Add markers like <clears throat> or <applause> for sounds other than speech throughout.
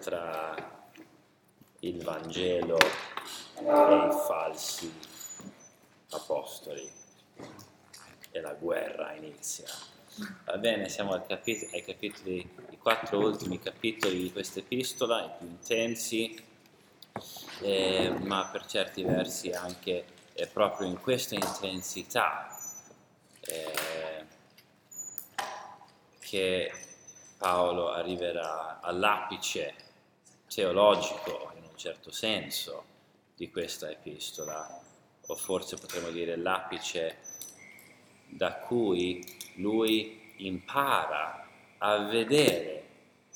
tra il Vangelo e i falsi apostoli e la guerra inizia. Va bene, siamo ai capitoli, ai capitoli, i quattro ultimi capitoli di questa epistola, i più intensi, eh, ma per certi versi anche eh, proprio in questa intensità eh, che Paolo arriverà all'apice teologico, in un certo senso, di questa epistola, o forse potremmo dire l'apice da cui lui impara a vedere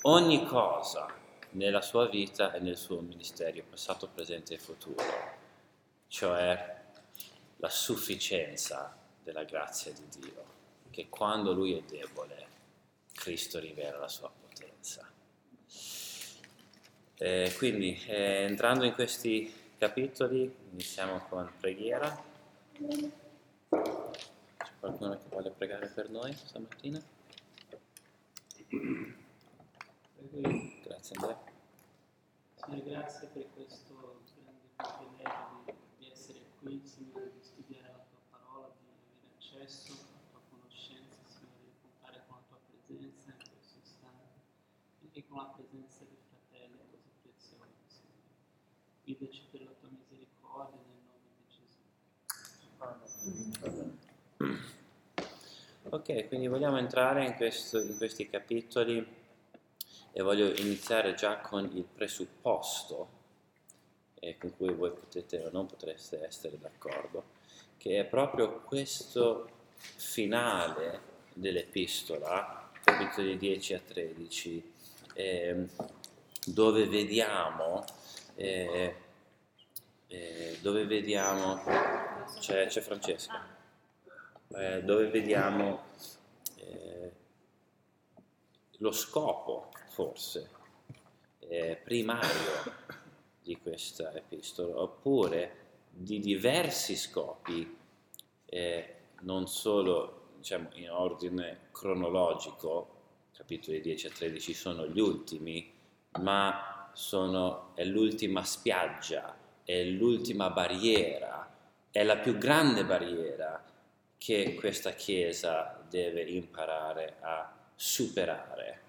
ogni cosa nella sua vita e nel suo ministero, passato, presente e futuro, cioè la sufficienza della grazia di Dio, che quando lui è debole, Cristo rivela la sua potenza. Eh, quindi, eh, entrando in questi capitoli, iniziamo con preghiera. C'è qualcuno che vuole pregare per noi stamattina? Grazie Andrea. Signore, grazie per questo grande privilegio di, di essere qui, Signore, di studiare la tua parola, di avere accesso alla tua conoscenza, Signore, di contare con la tua presenza in questo istante e con la presenza dei fratelli così preziosi, Signore. Guidaci per la tua misericordia nel nome di Gesù. Ok, quindi vogliamo entrare in, questo, in questi capitoli e voglio iniziare già con il presupposto eh, con cui voi potete o non potreste essere d'accordo, che è proprio questo finale dell'epistola, capitoli 10 a 13, eh, dove vediamo, eh, eh, dove vediamo, c'è, c'è Francesca, eh, dove vediamo eh, lo scopo forse eh, primario di questa epistola, oppure di diversi scopi, eh, non solo diciamo, in ordine cronologico, capitoli 10 a 13 sono gli ultimi, ma sono, è l'ultima spiaggia, è l'ultima barriera, è la più grande barriera che questa Chiesa deve imparare a superare.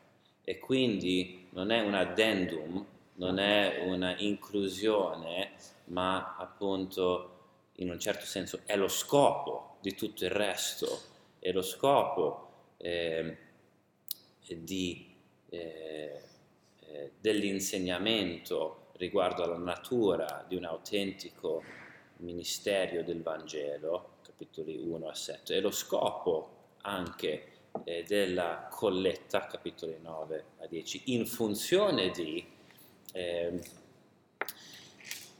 E quindi non è un addendum, non è una inclusione, ma appunto in un certo senso è lo scopo di tutto il resto, è lo scopo eh, di, eh, dell'insegnamento riguardo alla natura di un autentico ministero del Vangelo, capitoli 1 a 7, è lo scopo anche eh, della colletta, capitoli 9 a 10, in funzione di eh,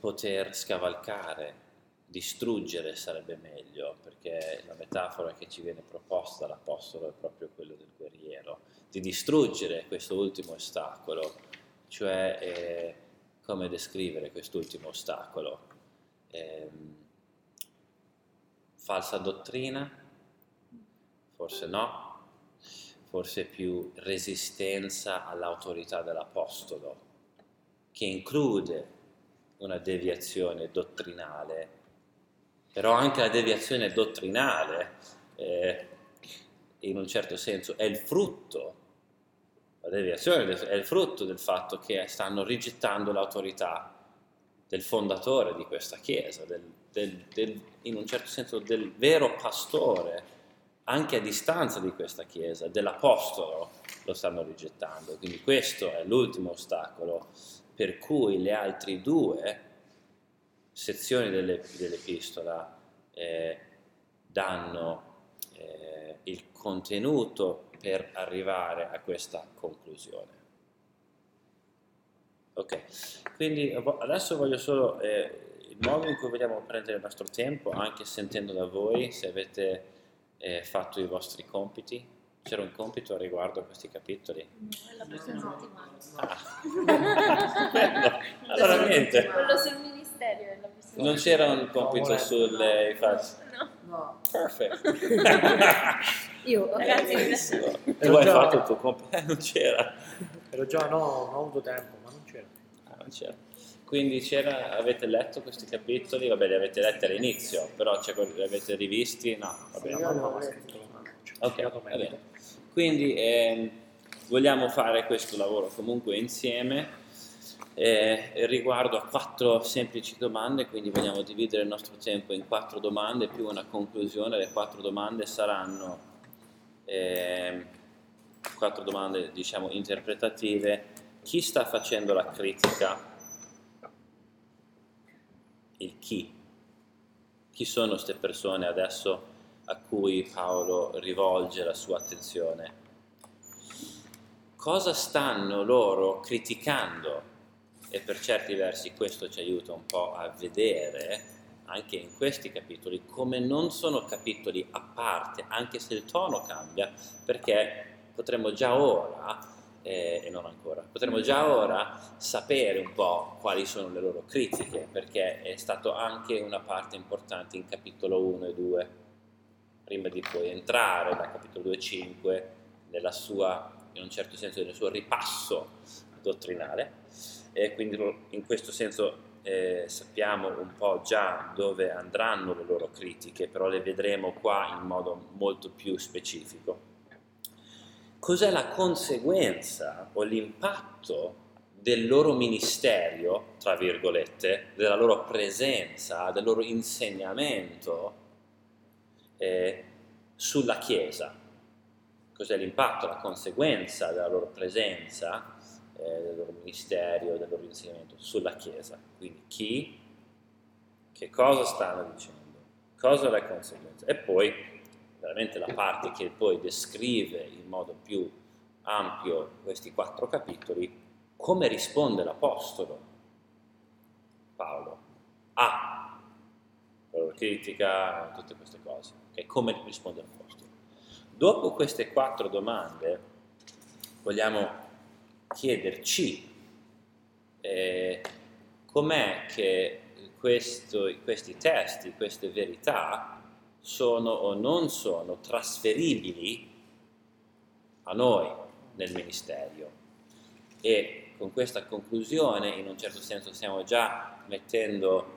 poter scavalcare, distruggere sarebbe meglio, perché la metafora che ci viene proposta dall'Apostolo è proprio quella del guerriero, di distruggere questo ultimo ostacolo, cioè eh, come descrivere quest'ultimo ostacolo. Falsa dottrina? Forse no, forse più resistenza all'autorità dell'Apostolo, che include una deviazione dottrinale, però anche la deviazione dottrinale eh, in un certo senso è il frutto, la deviazione è il frutto del fatto che stanno rigettando l'autorità del fondatore di questa chiesa, del, del, del, in un certo senso del vero pastore anche a distanza di questa Chiesa, dell'Apostolo, lo stanno rigettando. Quindi questo è l'ultimo ostacolo per cui le altre due sezioni delle, dell'Epistola eh, danno eh, il contenuto per arrivare a questa conclusione. Ok, quindi adesso voglio solo eh, il modo in cui vogliamo prendere il nostro tempo, anche sentendo da voi, se avete eh, fatto i vostri compiti? C'era un compito a riguardo a questi capitoli? No, la prossima settimana. Ah. <laughs> allora niente. Quello sul ministero è la prossima Non c'era un compito sulle facce? No. No, Perfetto. <laughs> Io, ragazzi. Ero Tu hai fatto il tuo compito? Eh, <laughs> non c'era. ero già no, non ho avuto tempo, c'era. Quindi c'era, avete letto questi capitoli? Vabbè, li avete letti all'inizio, però cioè, li avete rivisti? No, vabbè. Letto. Ok, va bene. Quindi ehm, vogliamo fare questo lavoro comunque insieme eh, riguardo a quattro semplici domande, quindi vogliamo dividere il nostro tempo in quattro domande più una conclusione. Le quattro domande saranno ehm, quattro domande diciamo interpretative. Chi sta facendo la critica? Il chi. Chi sono queste persone adesso a cui Paolo rivolge la sua attenzione? Cosa stanno loro criticando? E per certi versi questo ci aiuta un po' a vedere anche in questi capitoli come non sono capitoli a parte, anche se il tono cambia, perché potremmo già ora eh, e non ancora. Potremmo già ora sapere un po' quali sono le loro critiche, perché è stato anche una parte importante in capitolo 1 e 2, prima di poi entrare da capitolo 2 e 5 nella sua, in un certo senso, nel suo ripasso dottrinale. E quindi in questo senso eh, sappiamo un po' già dove andranno le loro critiche, però le vedremo qua in modo molto più specifico cos'è la conseguenza o l'impatto del loro ministero, tra virgolette, della loro presenza, del loro insegnamento eh, sulla Chiesa. Cos'è l'impatto, la conseguenza della loro presenza, eh, del loro ministero, del loro insegnamento sulla Chiesa. Quindi chi, che cosa stanno dicendo, cosa è la conseguenza. E poi veramente la parte che poi descrive in modo più ampio questi quattro capitoli, come risponde l'Apostolo Paolo a la critica, tutte queste cose, okay? come risponde l'Apostolo. Dopo queste quattro domande vogliamo chiederci eh, com'è che questo, questi testi, queste verità, sono o non sono trasferibili a noi nel ministero. E con questa conclusione, in un certo senso, stiamo già mettendo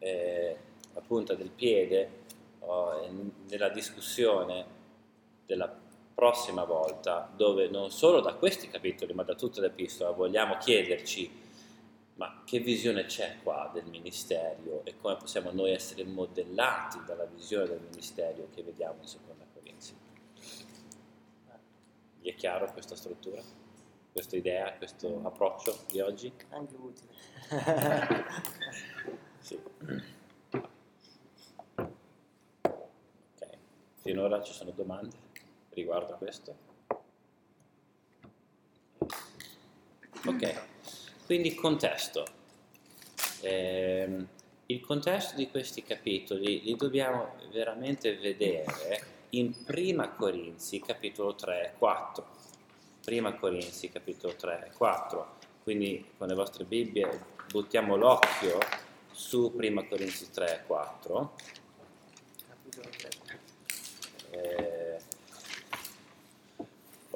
eh, la punta del piede oh, nella discussione della prossima volta, dove non solo da questi capitoli, ma da tutta l'epistola vogliamo chiederci ma che visione c'è qua del ministero e come possiamo noi essere modellati dalla visione del ministero che vediamo in seconda Corinzi? Vi è chiaro questa struttura? Questa idea, questo approccio di oggi? Anche utile. <laughs> sì. Ok, finora ci sono domande riguardo a questo? Ok. Quindi contesto. Eh, il contesto di questi capitoli li dobbiamo veramente vedere in Prima Corinzi capitolo 3 e 4. Prima Corinzi capitolo 3 e 4. Quindi con le vostre Bibbie buttiamo l'occhio su Prima Corinzi 3 e 4. Capitolo 3. Eh,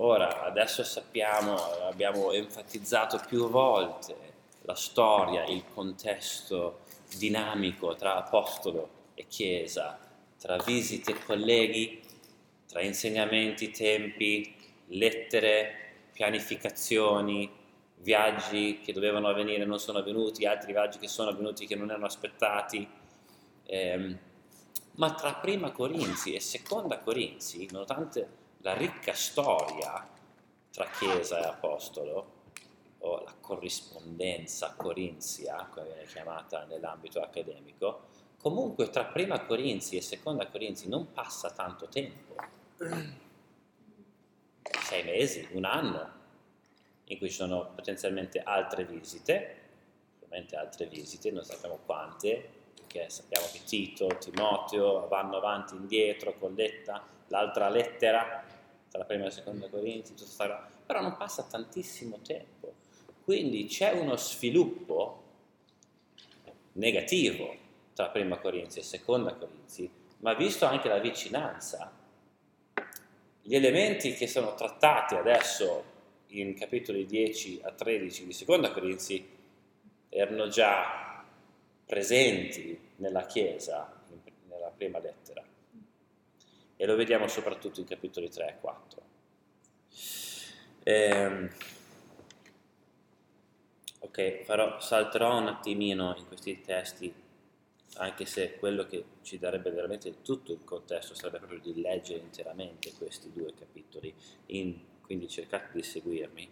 Ora, adesso sappiamo, abbiamo enfatizzato più volte la storia, il contesto dinamico tra apostolo e chiesa, tra visite e colleghi, tra insegnamenti, tempi, lettere, pianificazioni, viaggi che dovevano avvenire non sono avvenuti, altri viaggi che sono avvenuti che non erano aspettati. Eh, ma tra prima Corinzi e seconda Corinzi, nonostante la ricca storia tra Chiesa e Apostolo, o la corrispondenza corinzia, come viene chiamata nell'ambito accademico, comunque tra prima Corinzi e seconda Corinzi non passa tanto tempo, sei mesi, un anno, in cui ci sono potenzialmente altre visite, ovviamente altre visite, non sappiamo quante, perché sappiamo che Tito, Timoteo vanno avanti e indietro con l'altra lettera tra la prima e la seconda Corinzi, però non passa tantissimo tempo. Quindi c'è uno sviluppo negativo tra prima Corinzi e seconda Corinzi, ma visto anche la vicinanza, gli elementi che sono trattati adesso in capitoli 10 a 13 di seconda Corinzi erano già presenti nella Chiesa, nella prima lettera. E lo vediamo soprattutto in capitoli 3 e 4. Ehm, ok, farò, salterò un attimino in questi testi, anche se quello che ci darebbe veramente tutto il contesto sarebbe proprio di leggere interamente questi due capitoli, in, quindi cercate di seguirmi.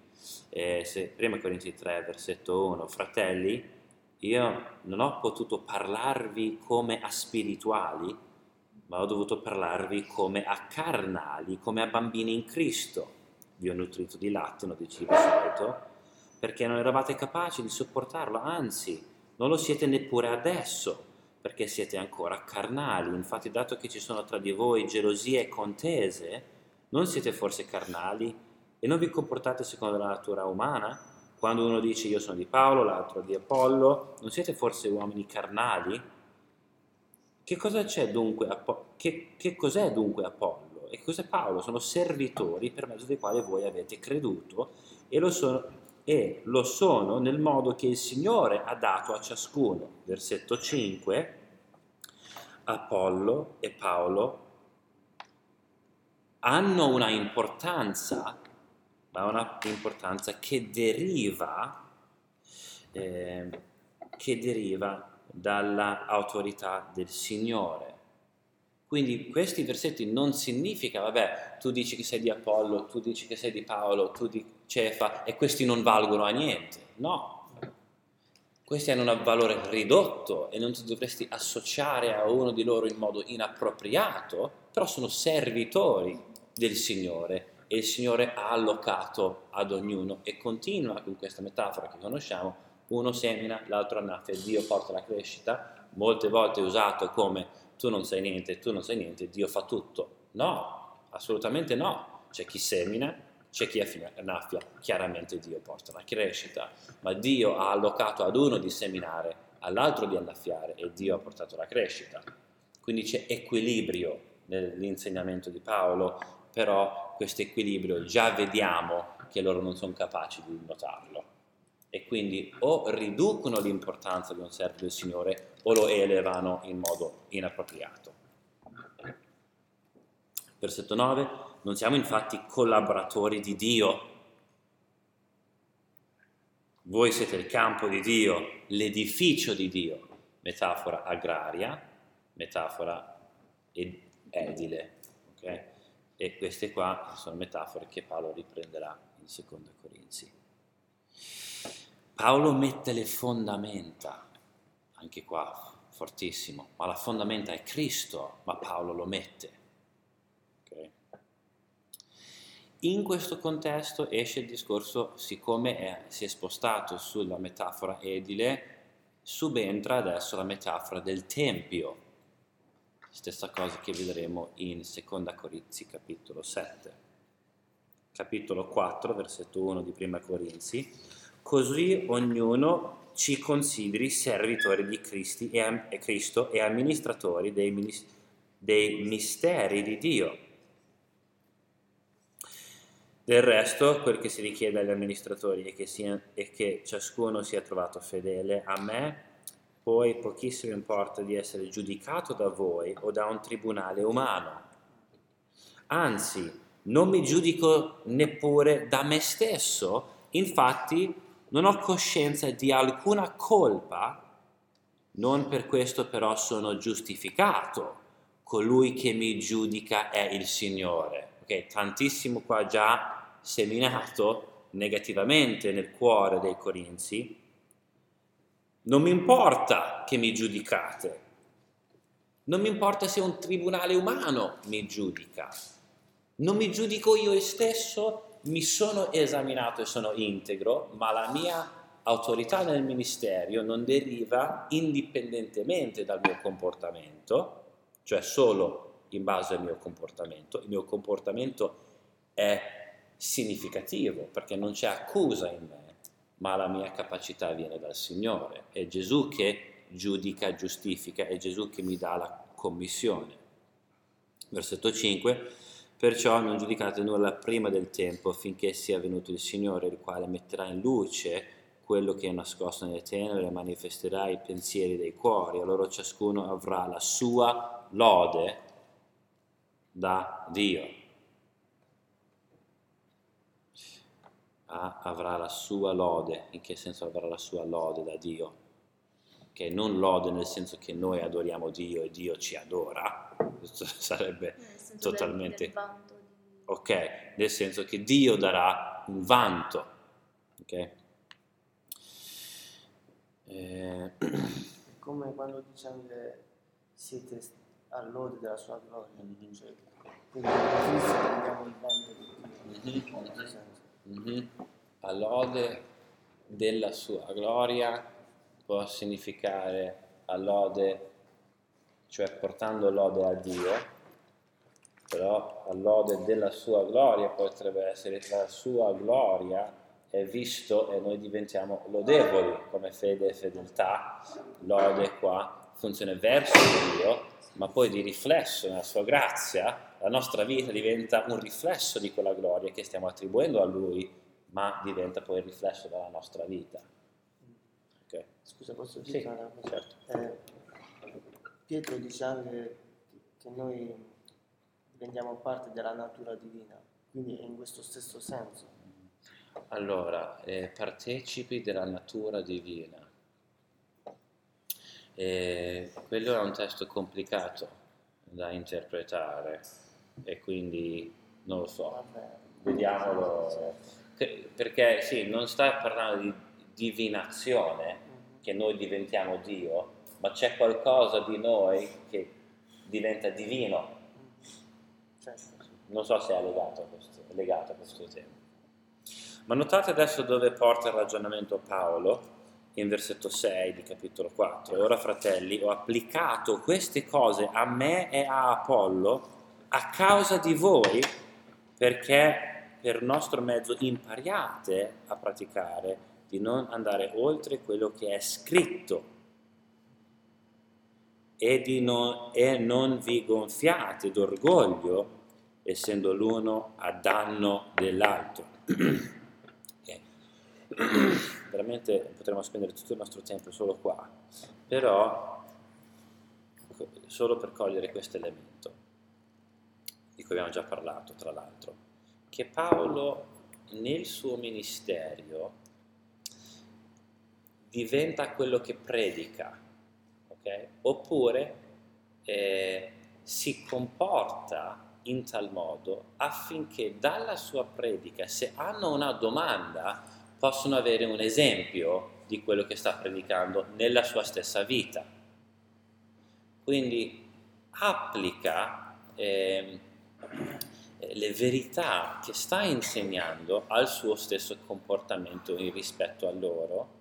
Eh, se, prima Corinzi 3, versetto 1, fratelli, io non ho potuto parlarvi come a spirituali, ma ho dovuto parlarvi come a carnali, come a bambini in Cristo. Vi ho nutrito di latte, non di solito, perché non eravate capaci di sopportarlo, anzi, non lo siete neppure adesso, perché siete ancora carnali. Infatti, dato che ci sono tra di voi gelosie e contese, non siete forse carnali e non vi comportate secondo la natura umana? Quando uno dice io sono di Paolo, l'altro di Apollo, non siete forse uomini carnali? Che cosa c'è dunque? Che, che cos'è dunque Apollo? E cos'è Paolo? Sono servitori per mezzo dei quali voi avete creduto e lo sono, e lo sono nel modo che il Signore ha dato a ciascuno. Versetto 5. Apollo e Paolo hanno una importanza, ma una importanza che deriva, eh, che deriva dall'autorità del Signore. Quindi questi versetti non significa, vabbè, tu dici che sei di Apollo, tu dici che sei di Paolo, tu di Cefa e questi non valgono a niente. No, questi hanno un valore ridotto e non ti dovresti associare a uno di loro in modo inappropriato, però sono servitori del Signore e il Signore ha allocato ad ognuno e continua con questa metafora che conosciamo uno semina, l'altro annaffia, Dio porta la crescita, molte volte usato come tu non sai niente, tu non sai niente, Dio fa tutto. No, assolutamente no. C'è chi semina, c'è chi annaffia, chiaramente Dio porta la crescita, ma Dio ha allocato ad uno di seminare, all'altro di annaffiare e Dio ha portato la crescita. Quindi c'è equilibrio nell'insegnamento di Paolo, però questo equilibrio già vediamo che loro non sono capaci di notarlo e quindi o riducono l'importanza di un servo del Signore o lo elevano in modo inappropriato. Versetto 9, non siamo infatti collaboratori di Dio. Voi siete il campo di Dio, l'edificio di Dio, metafora agraria, metafora edile. Okay? E queste qua sono metafore che Paolo riprenderà in seconda Corinzi. Paolo mette le fondamenta, anche qua fortissimo, ma la fondamenta è Cristo, ma Paolo lo mette. Okay? In questo contesto esce il discorso, siccome è, si è spostato sulla metafora edile, subentra adesso la metafora del Tempio, stessa cosa che vedremo in 2 Corinzi capitolo 7. Capitolo 4, versetto 1 di 1 Corinzi così ognuno ci consideri servitori di Cristi e, Cristo e amministratori dei, dei misteri di Dio. Del resto, quel che si richiede agli amministratori è che, sia, è che ciascuno sia trovato fedele a me, poi pochissimo importa di essere giudicato da voi o da un tribunale umano. Anzi, non mi giudico neppure da me stesso, infatti non ho coscienza di alcuna colpa, non per questo però sono giustificato. Colui che mi giudica è il Signore. Ok, tantissimo qua già seminato negativamente nel cuore dei Corinzi. Non mi importa che mi giudicate, non mi importa se un tribunale umano mi giudica, non mi giudico io stesso mi sono esaminato e sono integro, ma la mia autorità nel ministero non deriva indipendentemente dal mio comportamento, cioè solo in base al mio comportamento. Il mio comportamento è significativo perché non c'è accusa in me, ma la mia capacità viene dal Signore. È Gesù che giudica, giustifica, è Gesù che mi dà la commissione. Versetto 5 Perciò non giudicate nulla prima del tempo, finché sia venuto il Signore, il quale metterà in luce quello che è nascosto nelle tenebre manifesterà i pensieri dei cuori, allora ciascuno avrà la sua lode da Dio. Ah, avrà la sua lode, in che senso avrà la sua lode da Dio? Che non lode nel senso che noi adoriamo Dio e Dio ci adora, questo <laughs> sarebbe senso del- totalmente del vanto di- ok, nel senso che Dio darà un vanto, ok? Eh, <clears throat> È come quando diciamo che siete all'ode della sua gloria. Mhm. Cioè, quindi prendiamo il vanto di Dio. Mhm, in questo mhm. senso. mhm. A lode della sua gloria può significare a lode, cioè portando lode a Dio, però a lode della sua gloria potrebbe essere la sua gloria è visto e noi diventiamo lodevoli come fede e fedeltà, lode qua funziona verso Dio, ma poi di riflesso nella sua grazia, la nostra vita diventa un riflesso di quella gloria che stiamo attribuendo a Lui, ma diventa poi il riflesso della nostra vita. Ok? Scusa, posso Sì, dire una cosa? certo. Eh, Pietro dice anche che noi prendiamo parte della natura divina, quindi è in questo stesso senso. Allora, eh, partecipi della natura divina. Eh, quello è un testo complicato da interpretare e quindi non lo so, Vabbè. vediamolo. Che- Perché sì, non sta parlando di divinazione, Mhm. che noi diventiamo Dio, ma c'è qualcosa di noi che diventa divino. Certo. Non so se è legato a questo, legato a questo tema. Ma notate adesso dove porta il ragionamento Paolo in versetto 6 di capitolo 4. E ora, fratelli, ho applicato queste cose a me e a Apollo a causa di voi, perché per nostro mezzo impariate a praticare di non andare oltre quello che è scritto e, non, e non vi gonfiate d'orgoglio essendo l'uno a danno dell'altro. Ok. <clears throat> <clears throat> Veramente potremmo spendere tutto il nostro tempo solo qua, però solo per cogliere questo elemento, di cui abbiamo già parlato tra l'altro, che Paolo nel suo ministero diventa quello che predica, ok? oppure eh, si comporta in tal modo affinché dalla sua predica, se hanno una domanda, possono avere un esempio di quello che sta predicando nella sua stessa vita. Quindi applica eh, le verità che sta insegnando al suo stesso comportamento in rispetto a loro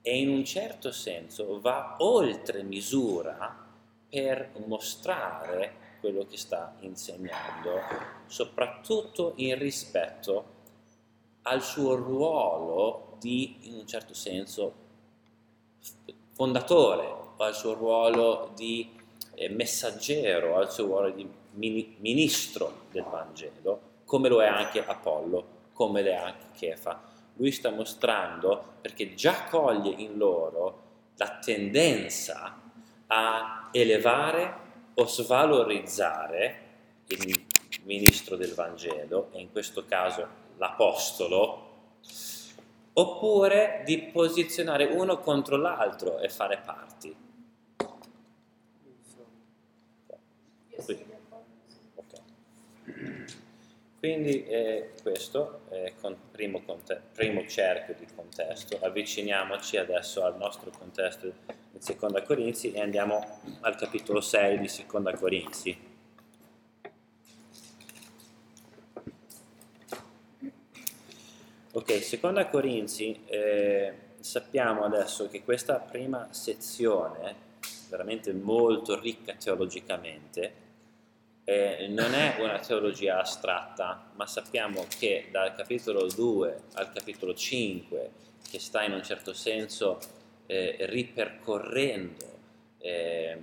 e in un certo senso va oltre misura per mostrare quello che sta insegnando, soprattutto in rispetto al suo ruolo di, in un certo senso, fondatore, al suo ruolo di eh, messaggero, al suo ruolo di mini- ministro del Vangelo, come lo è anche Apollo, come lo è anche Chefa. Lui sta mostrando, perché già coglie in loro la tendenza a elevare o svalorizzare il ministro del Vangelo, e in questo caso l'apostolo, oppure di posizionare uno contro l'altro e fare parti. Qui- ok. Quindi eh, questo è il primo, primo cerchio di contesto. Avviciniamoci adesso al nostro contesto in Seconda Corinzi e andiamo al capitolo 6 di Seconda Corinzi. Ok, Seconda Corinzi, eh, sappiamo adesso che questa prima sezione, veramente molto ricca teologicamente, eh, non è una teologia astratta, ma sappiamo che dal capitolo 2 al capitolo 5, che sta in un certo senso eh, ripercorrendo eh,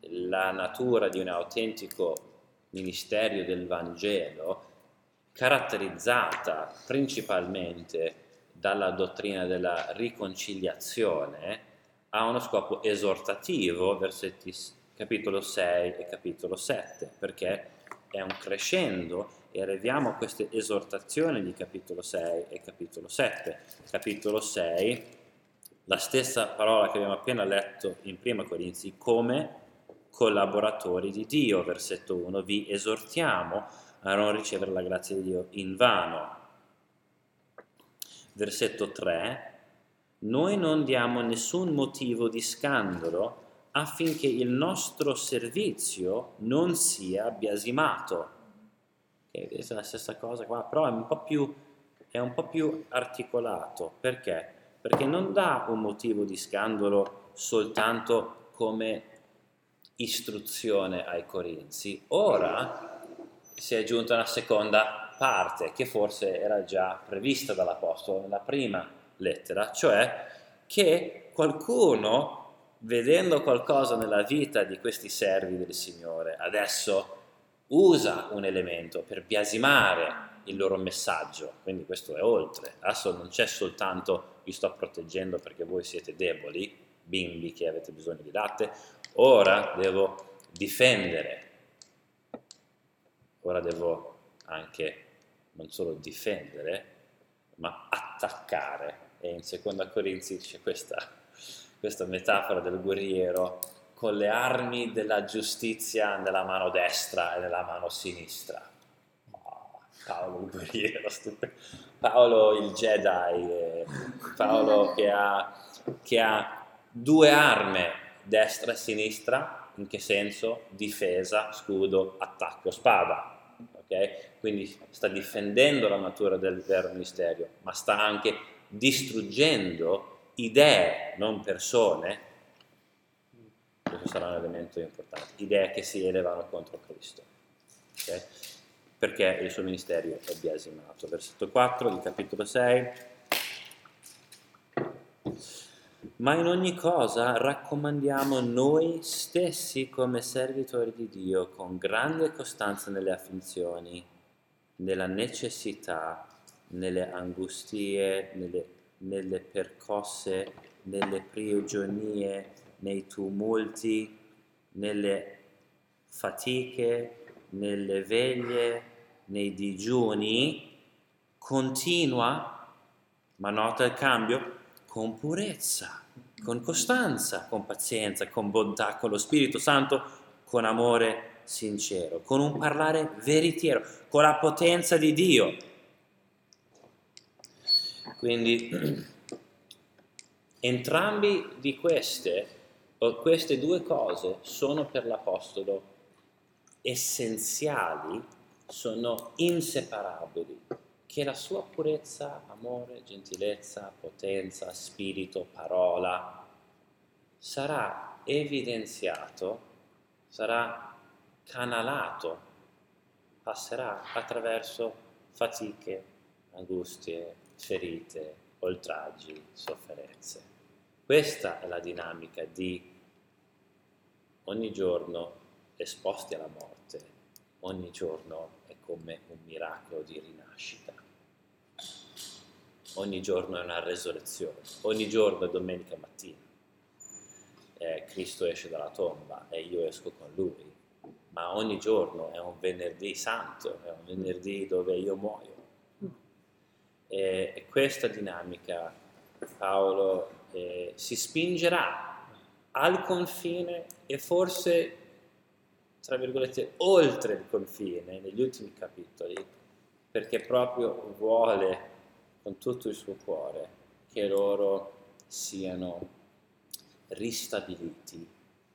la natura di un autentico ministero del Vangelo, caratterizzata principalmente dalla dottrina della riconciliazione ha uno scopo esortativo, versetti capitolo 6 e capitolo 7, perché è un crescendo e arriviamo a queste esortazioni di capitolo 6 e capitolo 7. Capitolo 6, la stessa parola che abbiamo appena letto in prima Corinzi, come collaboratori di Dio, versetto 1, vi esortiamo a non ricevere la grazia di Dio in vano. Versetto 3, noi non diamo nessun motivo di scandalo affinché il nostro servizio non sia biasimato. Okay, è la stessa cosa qua, però è un po' più, un po' più articolato. Perché? Perché non dà un motivo di scandalo soltanto come istruzione ai Corinzi. Ora si è aggiunta una seconda parte che forse era già prevista dall'Apostolo nella prima lettera, cioè che qualcuno, vedendo qualcosa nella vita di questi servi del Signore, adesso usa un elemento per biasimare il loro messaggio, quindi questo è oltre. Adesso non c'è soltanto vi sto proteggendo perché voi siete deboli, bimbi che avete bisogno di latte, ora devo difendere, ora devo anche non solo difendere, ma attaccare. E in seconda Corinzi c'è questa, questa metafora del guerriero con le armi della giustizia nella mano destra e nella mano sinistra. Oh, Paolo il guerriero, stupendo. Paolo il Jedi, eh, Paolo che ha, che ha due armi, destra e sinistra, in che senso? Difesa, scudo, attacco, spada. Okay? Quindi sta difendendo la natura del vero ministero, ma sta anche distruggendo idee, non persone. Questo sarà un elemento importante. Idee che si elevano contro Cristo. Okay? Perché il suo ministero è biasimato. Versetto 4 di capitolo 6. Ma in ogni cosa raccomandiamo noi stessi come servitori di Dio con grande costanza nelle afflizioni, nella necessità, nelle angustie, nelle, nelle percosse, nelle prigionie, nei tumulti, nelle fatiche, nelle veglie, nei digiuni, continua, ma nota il cambio, con purezza, con costanza, con pazienza, con bontà, con lo Spirito Santo, con amore sincero, con un parlare veritiero, con la potenza di Dio. Quindi entrambi di queste, o queste due cose sono per l'Apostolo essenziali, sono inseparabili che la sua purezza, amore, gentilezza, potenza, spirito, parola sarà evidenziato, sarà canalato, passerà attraverso fatiche, angustie, ferite, oltraggi, sofferenze. Questa è la dinamica di ogni giorno esposti alla morte, ogni giorno è come un miracolo di rinascita ogni giorno è una resurrezione, ogni giorno è domenica mattina. Eh, Cristo esce dalla tomba e io esco con lui, ma ogni giorno è un venerdì santo, è un venerdì dove io muoio. E, questa dinamica Paolo eh, si spingerà al confine e forse, tra virgolette, oltre il confine negli ultimi capitoli, perché proprio vuole con tutto il suo cuore che loro siano ristabiliti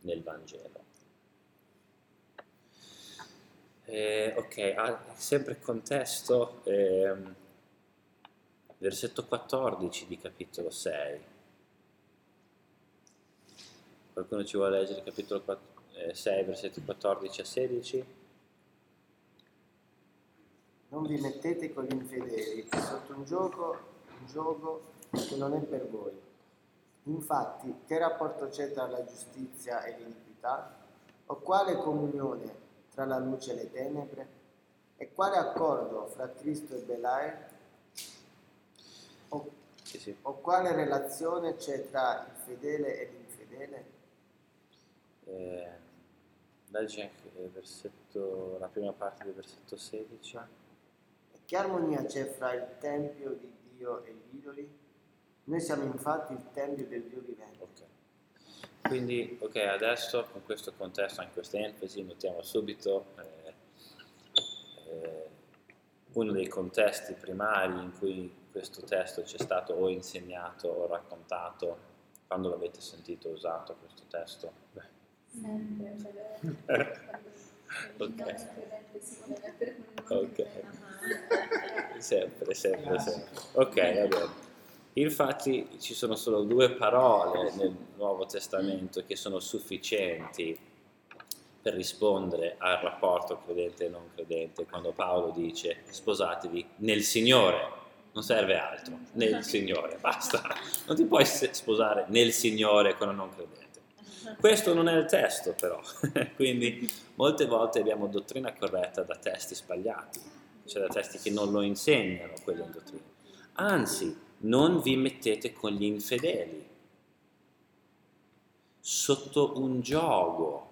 nel Vangelo. Eh, ok, ah, sempre contesto, eh, versetto 14 di capitolo 6. Qualcuno ci vuole leggere capitolo 4, eh, 6, versetti 14 a 16? Non vi mettete con gli infedeli sotto un gioco, un gioco che non è per voi. Infatti, che rapporto c'è tra la giustizia e l'iniquità? O quale comunione tra la luce e le tenebre? E quale accordo fra Cristo e Belai? O Sì, sì. O quale relazione c'è tra il fedele e l'infedele? Eh, leggi anche il versetto, la prima parte del versetto 16. E che armonia c'è fra il tempio di Dio e gli idoli? Noi siamo infatti il tempio del Dio vivente. Ok. Quindi, ok, adesso con questo contesto, anche questa enfasi, notiamo subito eh, eh, uno dei contesti primari in cui questo testo ci è stato o insegnato o raccontato, quando l'avete sentito usato questo testo? Sempre, Ok. quando il credente si vuole mettere con il nome Ok. della mano. Sempre, sempre, sempre. Ok, va bene. Infatti ci sono solo due parole nel Nuovo Testamento che sono sufficienti per rispondere al rapporto credente e non credente quando Paolo dice sposatevi nel Signore, non serve altro, nel <laughs> Signore, basta. Non ti puoi sposare nel Signore con un non credente. Questo non è il testo però, <laughs> quindi molte volte abbiamo dottrina corretta da testi sbagliati, cioè da testi che non lo insegnano quella in dottrina. Anzi, non vi mettete con gli infedeli sotto un gioco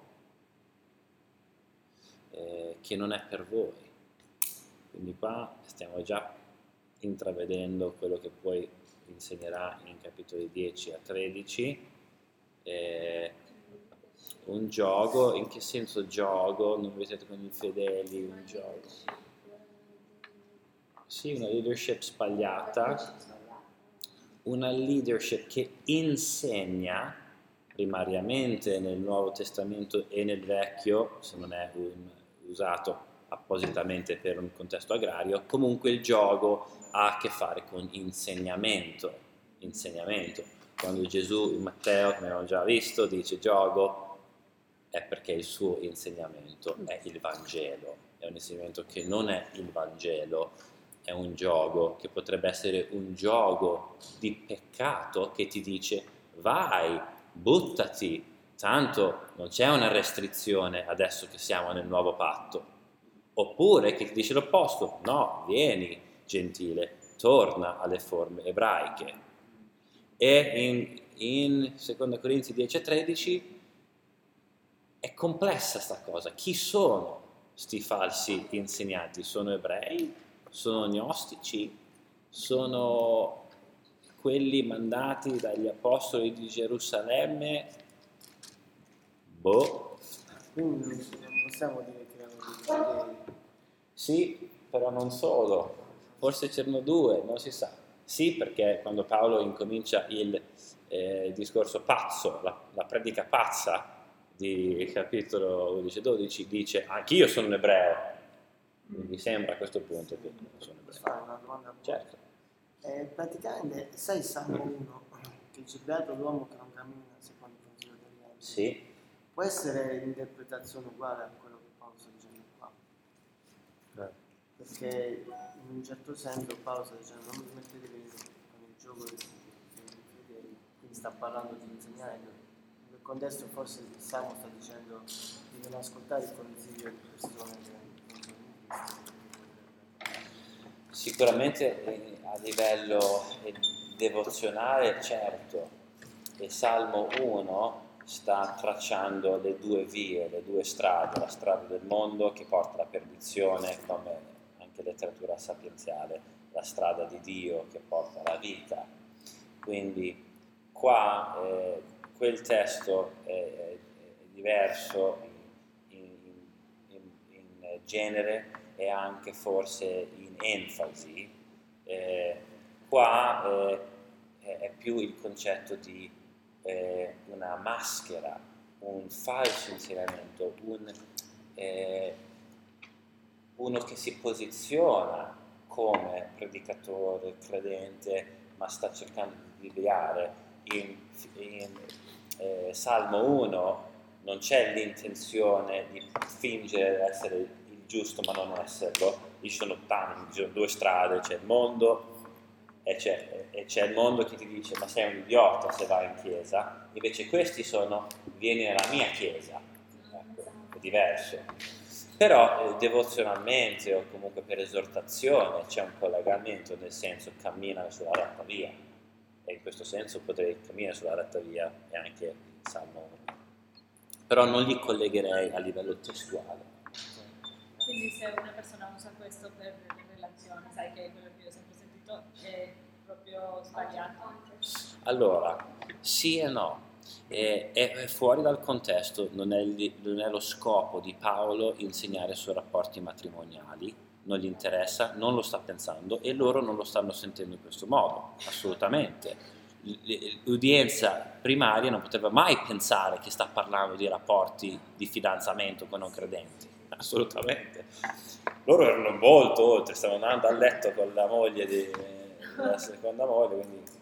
eh, che non è per voi. Quindi qua stiamo già intravedendo quello che poi insegnerà in capitoli 10 a 13. eh, un gioco, in che senso gioco? Non vi mettete con gli infedeli, un gioco. Sì, una leadership sbagliata, una leadership che insegna primariamente nel Nuovo Testamento e nel Vecchio, se non è un- usato appositamente per un contesto agrario, comunque il gioco ha a che fare con insegnamento. insegnamento. Quando Gesù in Matteo, come abbiamo già visto, dice gioco, è perché il suo insegnamento è il Vangelo, è un insegnamento che non è il Vangelo, è un gioco che potrebbe essere un gioco di peccato che ti dice vai, buttati, tanto non c'è una restrizione adesso che siamo nel nuovo patto. Oppure che ti dice l'opposto, no, vieni gentile, torna alle forme ebraiche. E in, in 2 Corinzi 10 e 13 è complessa sta cosa. Chi sono sti falsi insegnanti? Sono ebrei? Sono gnostici? Sono quelli mandati dagli apostoli di Gerusalemme? Boh, Quindi non possiamo dire che erano dei fedeli. Sì, però non solo, forse c'erano due, non si sa. Sì, perché quando Paolo incomincia il eh, discorso pazzo, la, la predica pazza di capitolo 11-12, dice anch'io sono un ebreo. Mi sembra a questo punto che sono ebreo. fare una domanda? Certo. Eh, praticamente, sai Salmo 1, che dice beato l'uomo che non cammina secondo il consiglio degli uomini. Sì, Può essere l'interpretazione uguale a quello che Paolo sta dicendo qua. Perché in un certo senso Paolo sta dicendo non vi mettete con il, gioco dei fedeli, quindi sta parlando di insegnare. In quel contesto forse Salmo sta dicendo di non ascoltare il consiglio di persone che. Sicuramente eh, a livello eh, devozionale, certo, e Salmo 1 sta tracciando le due vie, le due strade, la strada del mondo che porta alla perdizione, come anche letteratura sapienziale, la strada di Dio che porta alla vita. Quindi qua eh, quel testo è, è- diverso in, in- in- genere e anche forse in enfasi. Eh, qua eh, è, più il concetto di eh, una maschera, un falso insegnamento, un, eh, uno che si posiziona come predicatore, credente, ma sta cercando di deviare. In, in eh, Salmo 1 non c'è l'intenzione di fingere di essere il giusto ma non esserlo, ci sono tanti, ci sono due strade, c'è il mondo e c'è, e c'è il mondo che ti dice ma sei un idiota se vai in chiesa, invece questi sono vieni nella mia chiesa, ecco, è diverso. Però eh, devozionalmente o comunque per esortazione c'è un collegamento, nel senso cammina sulla retta via, e in questo senso potrei camminare sulla retta via e anche il Salmo 1. Però non li collegherei a livello testuale. Quindi se una persona usa questo per le relazioni, sai che quello che io ho sempre sentito è proprio sbagliato. Allora, sì e no. È, è fuori dal contesto, non è, non è lo scopo di Paolo insegnare su rapporti matrimoniali, non gli interessa, non lo sta pensando e loro non lo stanno sentendo in questo modo, assolutamente. L'udienza primaria non poteva mai pensare che sta parlando di rapporti di fidanzamento con non credenti, <laughs> assolutamente. Loro erano molto oltre, stavano andando a letto con la moglie di, della seconda moglie, quindi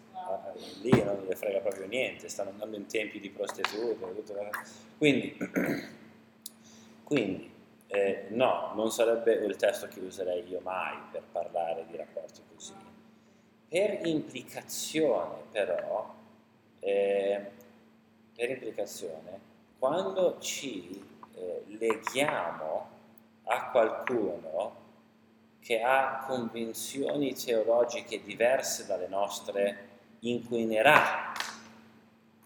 lì non gli frega proprio niente, stanno andando in tempi di prostitute, quindi, <clears throat> quindi eh, no, non sarebbe il testo che userei io mai per parlare di rapporti così. Per implicazione però, eh, per implicazione, quando ci eh, leghiamo a qualcuno che ha convinzioni teologiche diverse dalle nostre, inquinerà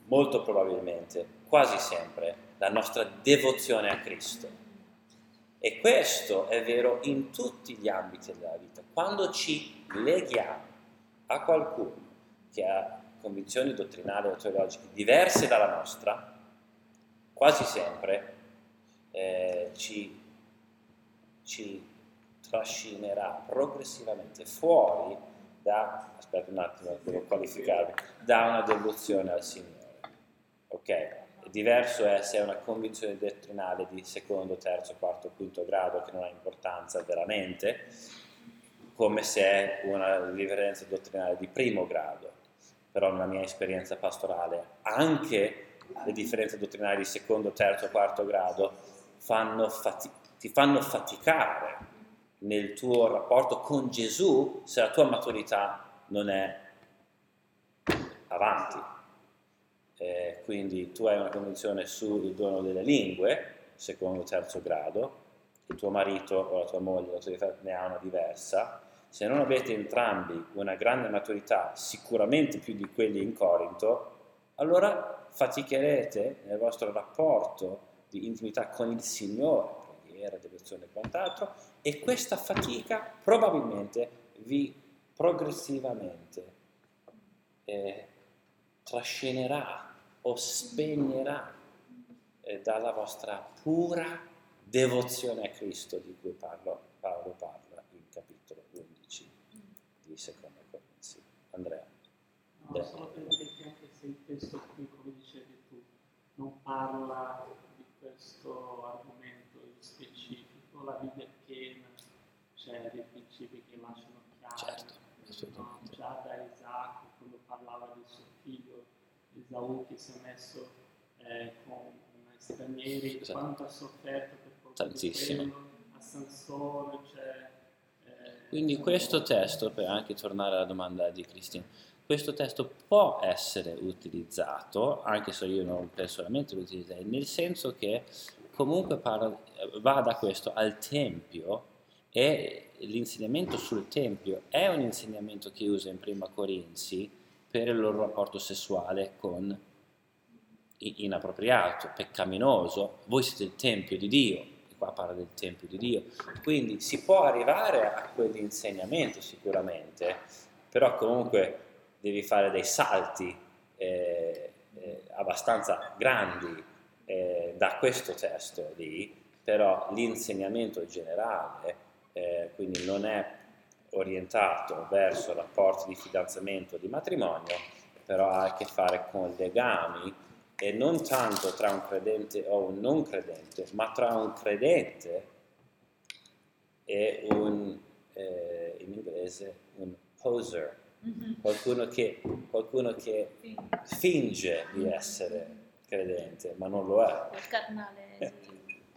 molto probabilmente, quasi sempre, la nostra devozione a Cristo. E questo è vero in tutti gli ambiti della vita. Quando ci leghiamo a qualcuno che ha convinzioni dottrinali o teologiche diverse dalla nostra, quasi sempre eh, ci, ci trascinerà progressivamente fuori da, aspetta un attimo, devo qualificarmi, da una devozione al Signore. Ok? Diverso è se è una convinzione dottrinale di secondo, terzo, quarto, quinto grado che non ha importanza veramente, come se è una differenza dottrinale di primo grado. Però nella mia esperienza pastorale anche le differenze dottrinali di secondo, terzo, quarto grado fanno fati- ti fanno faticare nel tuo rapporto con Gesù se la tua maturità non è avanti. Eh, quindi tu hai una convinzione sul dono delle lingue, secondo o terzo grado, il tuo marito o la tua moglie la tua ne ha una diversa. Se non avete entrambi una grande maturità, sicuramente più di quelli in Corinto, allora faticherete nel vostro rapporto di intimità con il Signore, preghiera, devozione e quant'altro, e questa fatica probabilmente vi progressivamente eh, trascinerà o spegnerà eh, dalla vostra pura devozione a Cristo di cui parlo, Paolo parla in capitolo 11 di Seconda Corinzi. Andrea. No, dire che anche se il testo qui, come dicevi tu, non parla di questo argomento in specifico, la Bibbia c'è dei principi che lasciano chiaro. Certo, assolutamente. Già da Isacco, quando parlava del suo figlio Esaù che si è messo eh, con stranieri, Esatto. quanto ha sofferto per colpa Tantissimo. quello, a Sansone, cioè... eh, Quindi questo testo, per anche tornare alla domanda di Cristina, questo testo può essere utilizzato, anche se io non personalmente lo utilizzerei, nel senso che comunque parla- va da questo al Tempio e l'insegnamento sul Tempio è un insegnamento che usa in Prima Corinzi per il loro rapporto sessuale con inappropriato, peccaminoso. Voi siete il Tempio di Dio, e qua parla del Tempio di Dio. Quindi si può arrivare a quell'insegnamento sicuramente, però comunque devi fare dei salti eh, eh, abbastanza grandi eh, da questo testo lì, però l'insegnamento generale eh, quindi non è orientato verso rapporti di fidanzamento o di matrimonio, però ha a che fare con legami e non tanto tra un credente o un non credente, ma tra un credente e un, eh, in inglese, un poser, qualcuno che, qualcuno che finge di essere credente, ma non lo è. Il carnale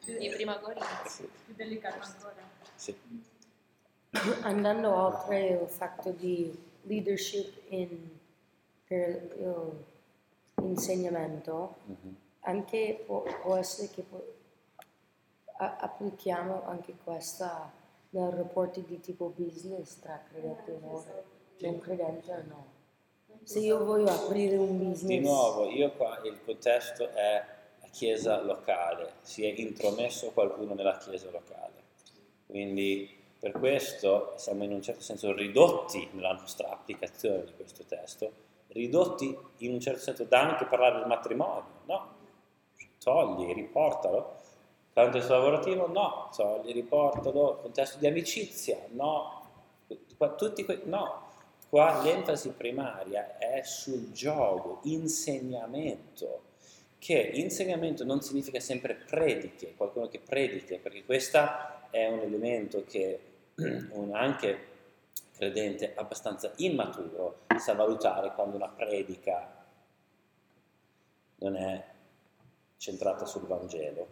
di, di prima Corinzi, più delicato ancora. Sì. Andando oltre il fatto di leadership in, per l'insegnamento, Mhm. anche può, può essere che può- a- applichiamo anche questa nei rapporti di tipo business tra credente e non, non credente o no. Se io voglio aprire un business, Di nuovo, io qua il contesto è la chiesa locale, si è intromesso qualcuno nella chiesa locale. Quindi per questo siamo in un certo senso ridotti nella nostra applicazione di questo testo, ridotti in un certo senso da anche parlare del matrimonio, no? Togli, riportalo. Contesto lavorativo? No. Togli, riportalo. Contesto di amicizia? No. Tutti que- no. Qua l'enfasi primaria è sul gioco, insegnamento, che insegnamento non significa sempre prediche, qualcuno che prediche, perché questo è un elemento che <clears throat> un anche credente abbastanza immaturo sa valutare quando una predica non è centrata sul Vangelo,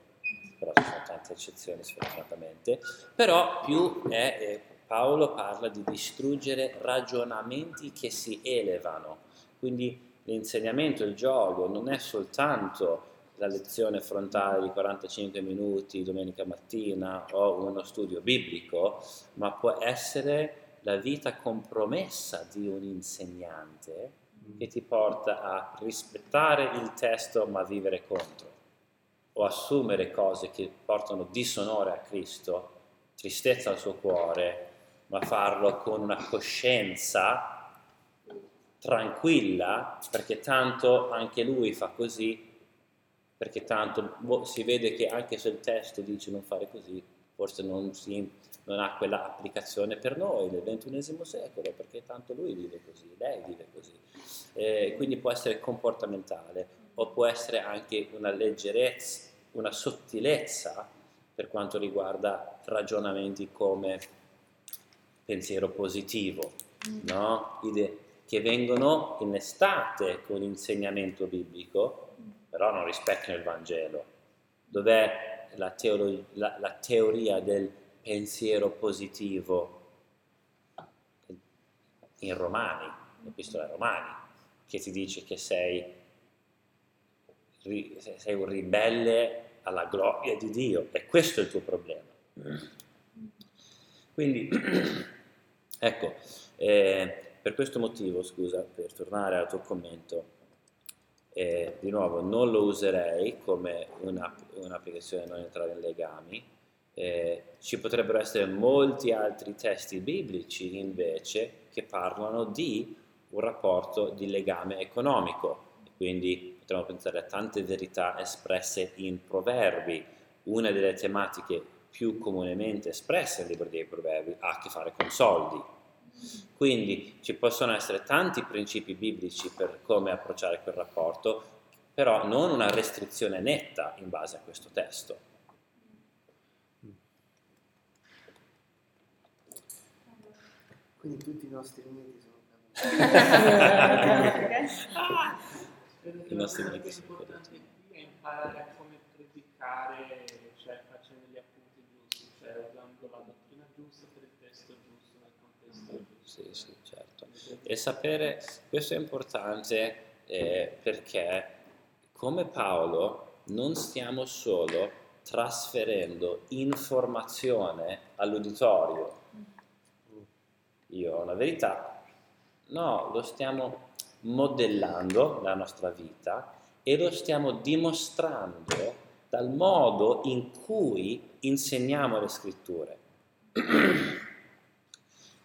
però ci sono tante eccezioni sfortunatamente, però più è, eh, Paolo parla di distruggere ragionamenti che si elevano, quindi l'insegnamento, il gioco non è soltanto la lezione frontale di 45 minuti domenica mattina o uno studio biblico, ma può essere la vita compromessa di un insegnante che ti porta a rispettare il testo ma vivere contro o assumere cose che portano disonore a Cristo, tristezza al suo cuore, ma farlo con una coscienza tranquilla, perché tanto anche lui fa così, perché tanto boh, si vede che anche se il testo dice non fare così, forse non, si, non ha quella applicazione per noi nel ventunesimo secolo, perché tanto lui vive così, lei vive così. Eh, quindi può essere comportamentale o può essere anche una leggerezza, una sottilezza per quanto riguarda ragionamenti come pensiero positivo, no? Idee che vengono innestate con l'insegnamento biblico, però non rispecchiano il Vangelo. Dov'è la, teolo- la, la teoria del pensiero positivo in Romani, l'epistola ai Romani, che ti dice che sei, sei un ribelle alla gloria di Dio e questo è il tuo problema. Quindi, <clears throat> ecco, eh, per questo motivo, scusa, per tornare al tuo commento, eh, di nuovo non lo userei come una, un'applicazione non entrare in legami, eh, ci potrebbero essere molti altri testi biblici invece che parlano di un rapporto di legame economico, quindi potremmo pensare a tante verità espresse in proverbi, una delle tematiche più comunemente espresse nel libro dei proverbi ha a che fare con soldi. Quindi ci possono essere tanti principi biblici per come approcciare quel rapporto, però non una restrizione netta in base a questo testo. Quindi tutti i nostri limiti sono Credo <laughs> che I nostri cosa limiti sono è imparare a come predicare, cioè facendo gli appunti giusti, cioè usando la dottrina giusta per il testo giusto, nel contesto giusto. Sì, sì, certo. E sapere, questo è importante eh, perché come Paolo non stiamo solo trasferendo informazione all'uditorio. Io ho una verità, no, lo stiamo modellando la nostra vita e lo stiamo dimostrando dal modo in cui insegniamo le scritture. <clears throat>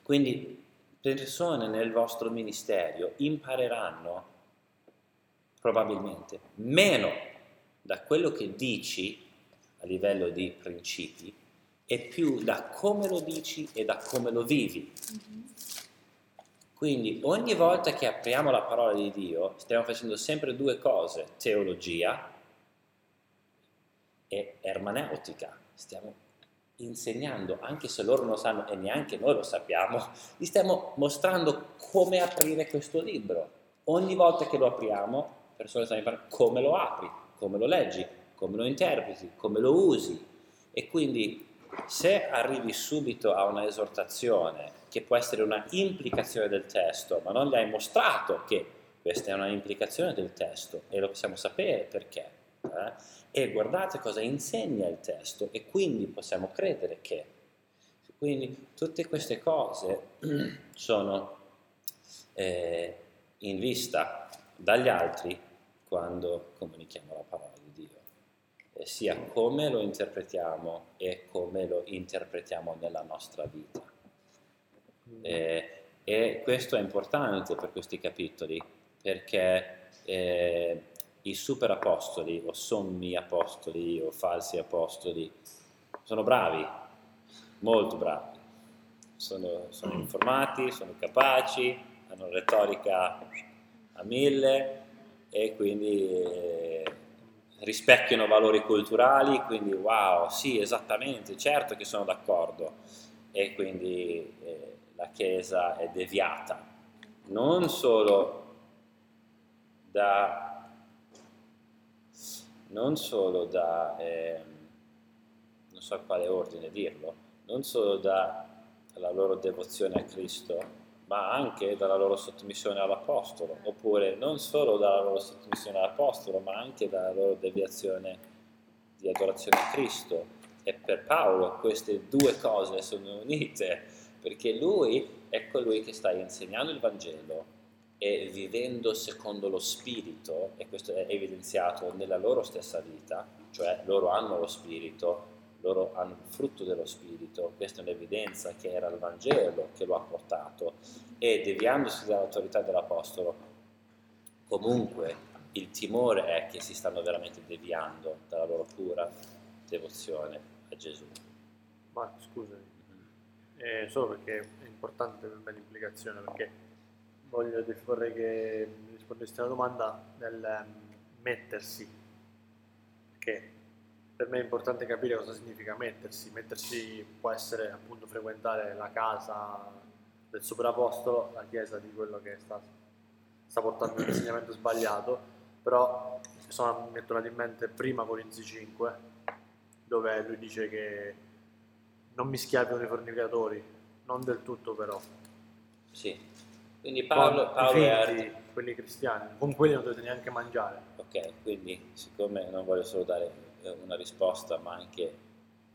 Quindi persone nel vostro ministero impareranno probabilmente meno da quello che dici a livello di principi e più da come lo dici e da come lo vivi. Quindi ogni volta che apriamo la parola di Dio stiamo facendo sempre due cose, teologia e ermaneutica. Stiamo insegnando, anche se loro non lo sanno e neanche noi lo sappiamo, <laughs> gli stiamo mostrando come aprire questo libro. Ogni volta che lo apriamo, le persone stanno imparando come lo apri, come lo leggi, come lo interpreti, come lo usi. E quindi se arrivi subito a una esortazione che può essere una implicazione del testo, ma non gli hai mostrato che questa è una implicazione del testo e lo possiamo sapere perché, eh? E guardate cosa insegna il testo e quindi possiamo credere che. Quindi tutte queste cose <clears throat> sono eh, in vista dagli altri quando comunichiamo la parola di Dio, e sia come lo interpretiamo e come lo interpretiamo nella nostra vita. Eh, e questo è importante per questi capitoli perché eh, i super apostoli o sommi apostoli o falsi apostoli. Sono bravi, molto bravi, sono, sono informati, sono capaci, hanno retorica a mille e quindi eh, rispecchiano valori culturali, quindi wow, sì, esattamente, certo che sono d'accordo. E quindi eh, la Chiesa è deviata, non solo da non solo da, eh, non so quale ordine dirlo, non solo dalla loro devozione a Cristo, ma anche dalla loro sottomissione all'Apostolo, oppure non solo dalla loro sottomissione all'Apostolo, ma anche dalla loro deviazione di adorazione a Cristo. E per Paolo queste due cose sono unite, perché lui è colui che sta insegnando il Vangelo e vivendo secondo lo Spirito, e questo è evidenziato nella loro stessa vita, cioè loro hanno lo Spirito, loro hanno il frutto dello Spirito, questa è un'evidenza che era il Vangelo che lo ha portato, e deviandosi dall'autorità dell'Apostolo, comunque il timore è che si stanno veramente deviando dalla loro pura devozione a Gesù. Ma scusami, eh, solo perché è importante per me l'implicazione, perché voglio, vorrei che mi rispondessi alla domanda del um, mettersi, perché per me è importante capire cosa significa mettersi. Mettersi può essere appunto frequentare la casa del superapostolo, la chiesa di quello che sta, sta portando un insegnamento sbagliato, però sono, mi mettono in mente prima Corinzi 5, dove lui dice che non mischiavi con i fornicatori, non del tutto però. Sì, quindi Paolo, Paolo è figli, quelli cristiani, con quelli non dovete neanche mangiare. Ok, quindi siccome non voglio solo dare eh, una risposta, ma anche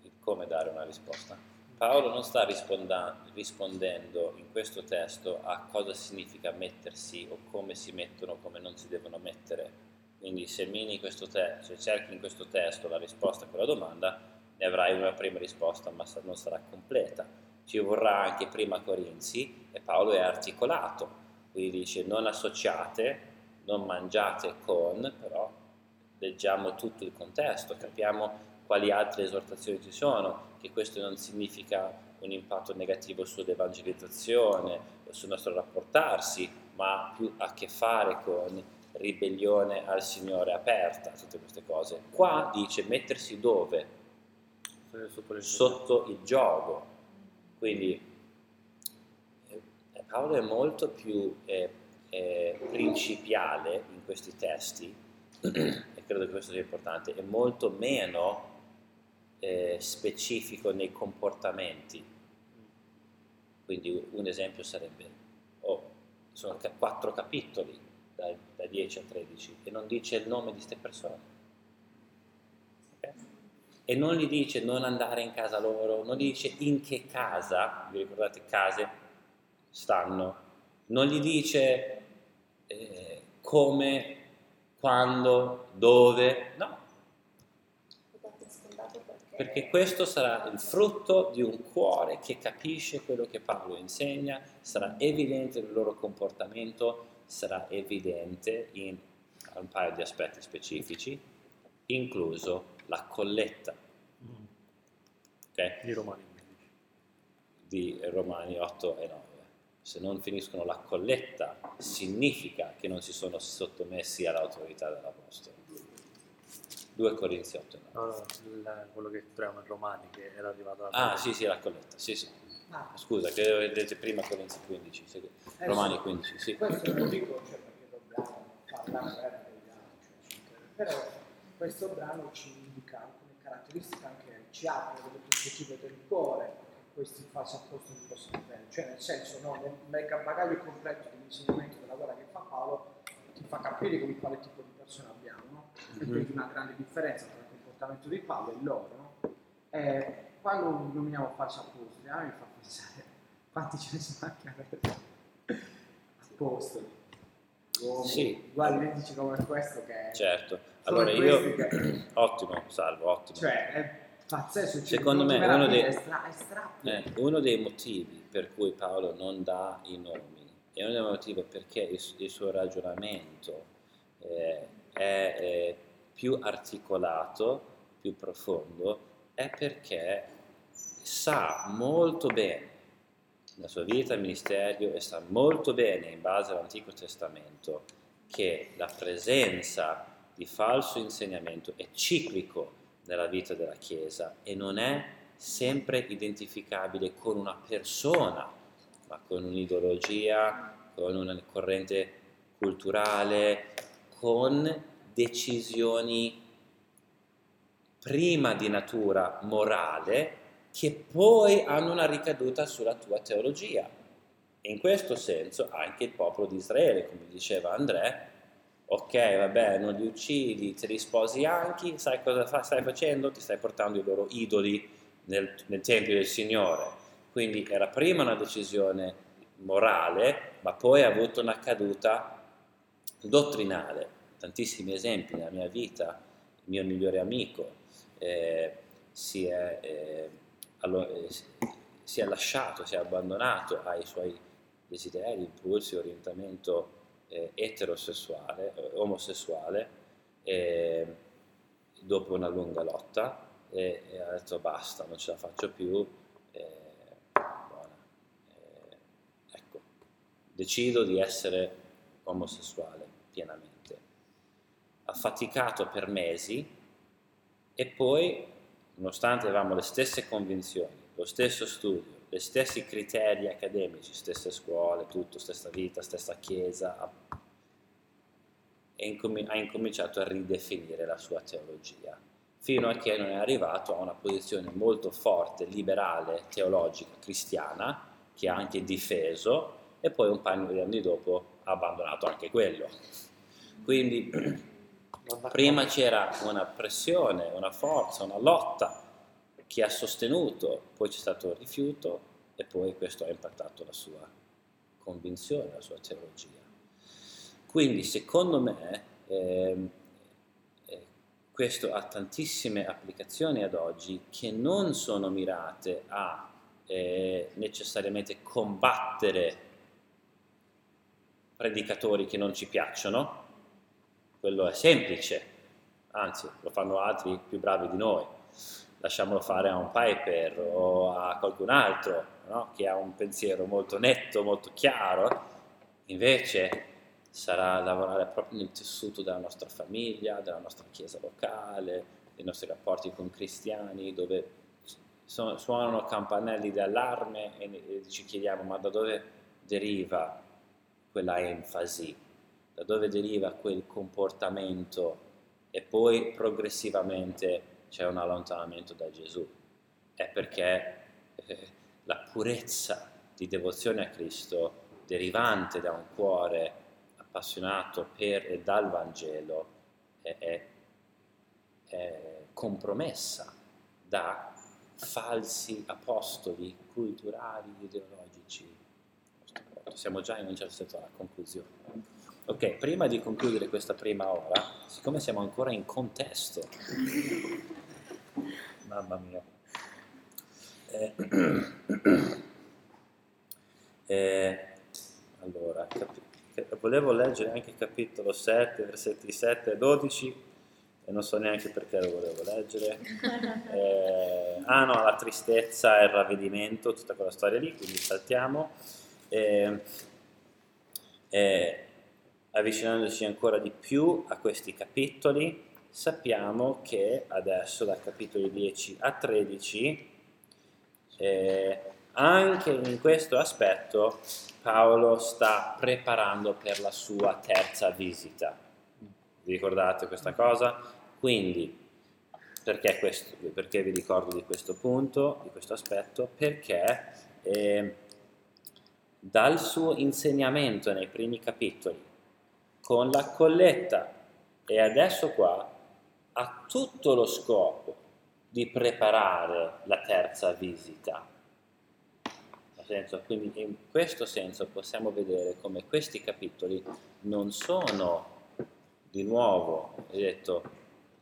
il come dare una risposta, Paolo non sta rispondendo in questo testo a cosa significa mettersi o come si mettono, come non si devono mettere. Quindi se, mini questo te- se cerchi in questo testo la risposta a quella domanda, ne avrai una prima risposta, ma non sarà completa. Ci vorrà anche prima Corinzi e Paolo è articolato, quindi dice non associate, non mangiate con, però leggiamo tutto il contesto, capiamo quali altre esortazioni ci sono, che questo non significa un impatto negativo sull'evangelizzazione o sul nostro rapportarsi, ma ha più a che fare con ribellione al Signore aperta, tutte queste cose. Qua dice mettersi dove? Sotto il gioco. Quindi eh, Paolo è molto più eh, eh, principiale in questi testi <clears throat> e credo che questo sia importante, è molto meno eh, specifico nei comportamenti. Quindi un esempio sarebbe, oh, sono quattro capitoli, da 10 a 13, e non dice il nome di queste persone. E non gli dice non andare in casa loro, non gli dice in che casa, vi ricordate case, stanno, non gli dice eh, come, quando, dove, no, perché questo sarà il frutto di un cuore che capisce quello che Paolo insegna, sarà evidente nel loro comportamento, sarà evidente in un paio di aspetti specifici, incluso la colletta ok? Di Romani 15. di Romani 8 e 9. Se non finiscono la colletta, significa che non si sono sottomessi all'autorità dell'Apostolo. 2 Corinzi 8 e 9. No, quello che troviamo in Romani che era arrivato da Ah, sì, sì, la colletta, sì, sì. Ah, Scusa, che vedete prima Corinzi 15, sì. eh, Romani sì. 15, sì. Questo lo dico cioè, perché dobbiamo parlare eccetera. però questo brano ci indica alcune caratteristiche, anche ci apre delle prospettive del cuore, che questi falsi apostoli possono avere, cioè nel senso, no, nel mega bagaglio completo dell'insegnamento della guerra che fa Paolo, ti fa capire con quale tipo di persona abbiamo, no? E quindi una grande differenza tra il comportamento di Paolo e loro, no? E quando nominiamo falsi apostoli, a me mi fa pensare quanti ce ne sono anche a apostoli. uomini Sì. uguali identici come questo che Certo, allora io... che- <clears throat> ottimo, salvo, ottimo. cioè è pazzesco ci Secondo me uno dei- è stra- è. Eh, uno dei motivi per cui Paolo non dà i nomi e uno dei motivi perché il, il suo ragionamento eh, è eh, più articolato, più profondo, è perché sa molto bene la sua vita, il ministero e sa molto bene in base all'Antico Testamento che la presenza di falso insegnamento è ciclico nella vita della Chiesa e non è sempre identificabile con una persona, ma con un'ideologia, con una corrente culturale, con decisioni prima di natura morale che poi hanno una ricaduta sulla tua teologia. In questo senso anche il popolo di Israele, come diceva Andrea, ok, vabbè, non li uccidi, te li sposi anche, sai cosa fa- stai facendo? Ti stai portando i loro idoli nel, nel Tempio del Signore. Quindi era prima una decisione morale, ma poi ha avuto una caduta dottrinale. Tantissimi esempi nella mia vita, il mio migliore amico eh, si, è, eh, allo- eh, si- si è lasciato, si è abbandonato ai suoi desideri, impulsi, orientamento eh, eterosessuale, eh, omosessuale, eh, dopo una lunga lotta e, e ha detto basta, non ce la faccio più, eh. Eh, ecco, decido di essere omosessuale pienamente. Ha faticato per mesi e poi, nonostante avevamo le stesse convinzioni, lo stesso studio, gli stessi criteri accademici, stesse scuole, tutto, stessa vita, stessa chiesa, ha, incomi- ha incominciato a ridefinire la sua teologia, fino a che non è arrivato a una posizione molto forte, liberale, teologica, cristiana, che ha anche difeso, e poi un paio di anni dopo ha abbandonato anche quello. Quindi <clears throat> prima c'era una pressione, una forza, una lotta che ha sostenuto, poi c'è stato il rifiuto e poi questo ha impattato la sua convinzione, la sua teologia. Quindi secondo me ehm, eh, questo ha tantissime applicazioni ad oggi che non sono mirate a eh, necessariamente combattere predicatori che non ci piacciono, quello è semplice, anzi lo fanno altri più bravi di noi, lasciamolo fare a un Piper o a qualcun altro no? che ha un pensiero molto netto, molto chiaro, invece sarà lavorare proprio nel tessuto della nostra famiglia, della nostra chiesa locale, dei nostri rapporti con cristiani, dove su- suonano campanelli d'allarme e, e ci chiediamo ma da dove deriva quella enfasi, da dove deriva quel comportamento? E poi progressivamente c'è un allontanamento da Gesù. È perché eh, la purezza di devozione a Cristo derivante da un cuore appassionato per e dal Vangelo è, è- è compromessa da falsi apostoli culturali, ideologici. Siamo già in un certo senso alla conclusione. Ok, prima di concludere questa prima ora, siccome siamo ancora in contesto, mamma mia, eh, eh, allora, che- volevo leggere anche il capitolo 7, versetti 7 e 12, e non so neanche perché lo volevo leggere. Eh, ah no, la tristezza e il ravvedimento, tutta quella storia lì, quindi saltiamo. Eh, eh, avvicinandoci ancora di più a questi capitoli, sappiamo che adesso dal capitolo 10 a 13, eh, anche in questo aspetto, Paolo sta preparando per la sua terza visita. Vi ricordate questa cosa? Quindi, perché, questo, perché vi ricordo di questo punto, di questo aspetto? Perché eh, dal suo insegnamento nei primi capitoli, con la colletta e adesso qua, ha tutto lo scopo di preparare la terza visita. quindi in questo senso possiamo vedere come questi capitoli non sono di nuovo, detto,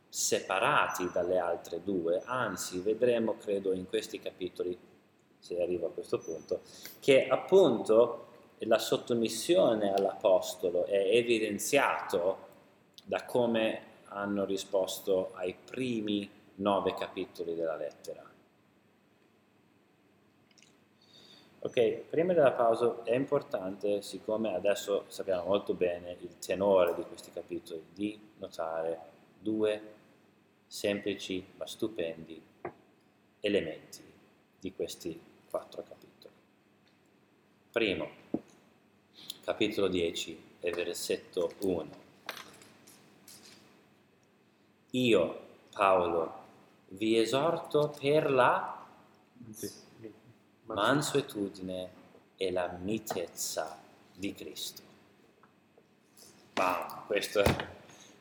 separati dalle altre due, anzi vedremo, credo, in questi capitoli, se arrivo a questo punto, che appunto la sottomissione all'Apostolo è evidenziato da come hanno risposto ai primi nove capitoli della lettera. Ok, prima della pausa è importante, siccome adesso sappiamo molto bene il tenore di questi capitoli, di notare due semplici ma stupendi elementi di questi quattro capitoli. Primo, capitolo 10 e versetto 1. Io, Paolo, vi esorto per la mansuetudine e la mitezza di Cristo. Wow, questo,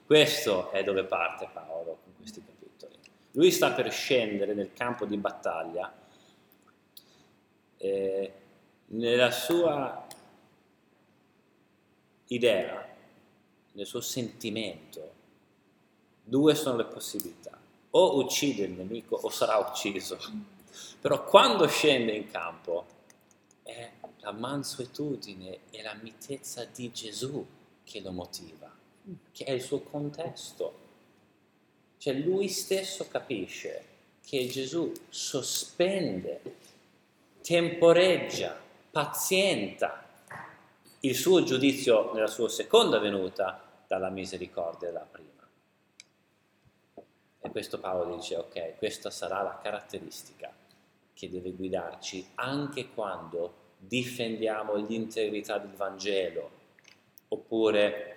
questo è dove parte Paolo con questi capitoli. Lui sta per scendere nel campo di battaglia. Eh, nella sua idea, nel suo sentimento, due sono le possibilità. O uccide il nemico o sarà ucciso. Però quando scende in campo è la mansuetudine e la mitezza di Gesù che lo motiva, che è il suo contesto. Cioè lui stesso capisce che Gesù sospende, temporeggia, pazienta il suo giudizio nella sua seconda venuta dalla misericordia della prima. E questo Paolo dice, ok, questa sarà la caratteristica che deve guidarci anche quando difendiamo l'integrità del Vangelo, oppure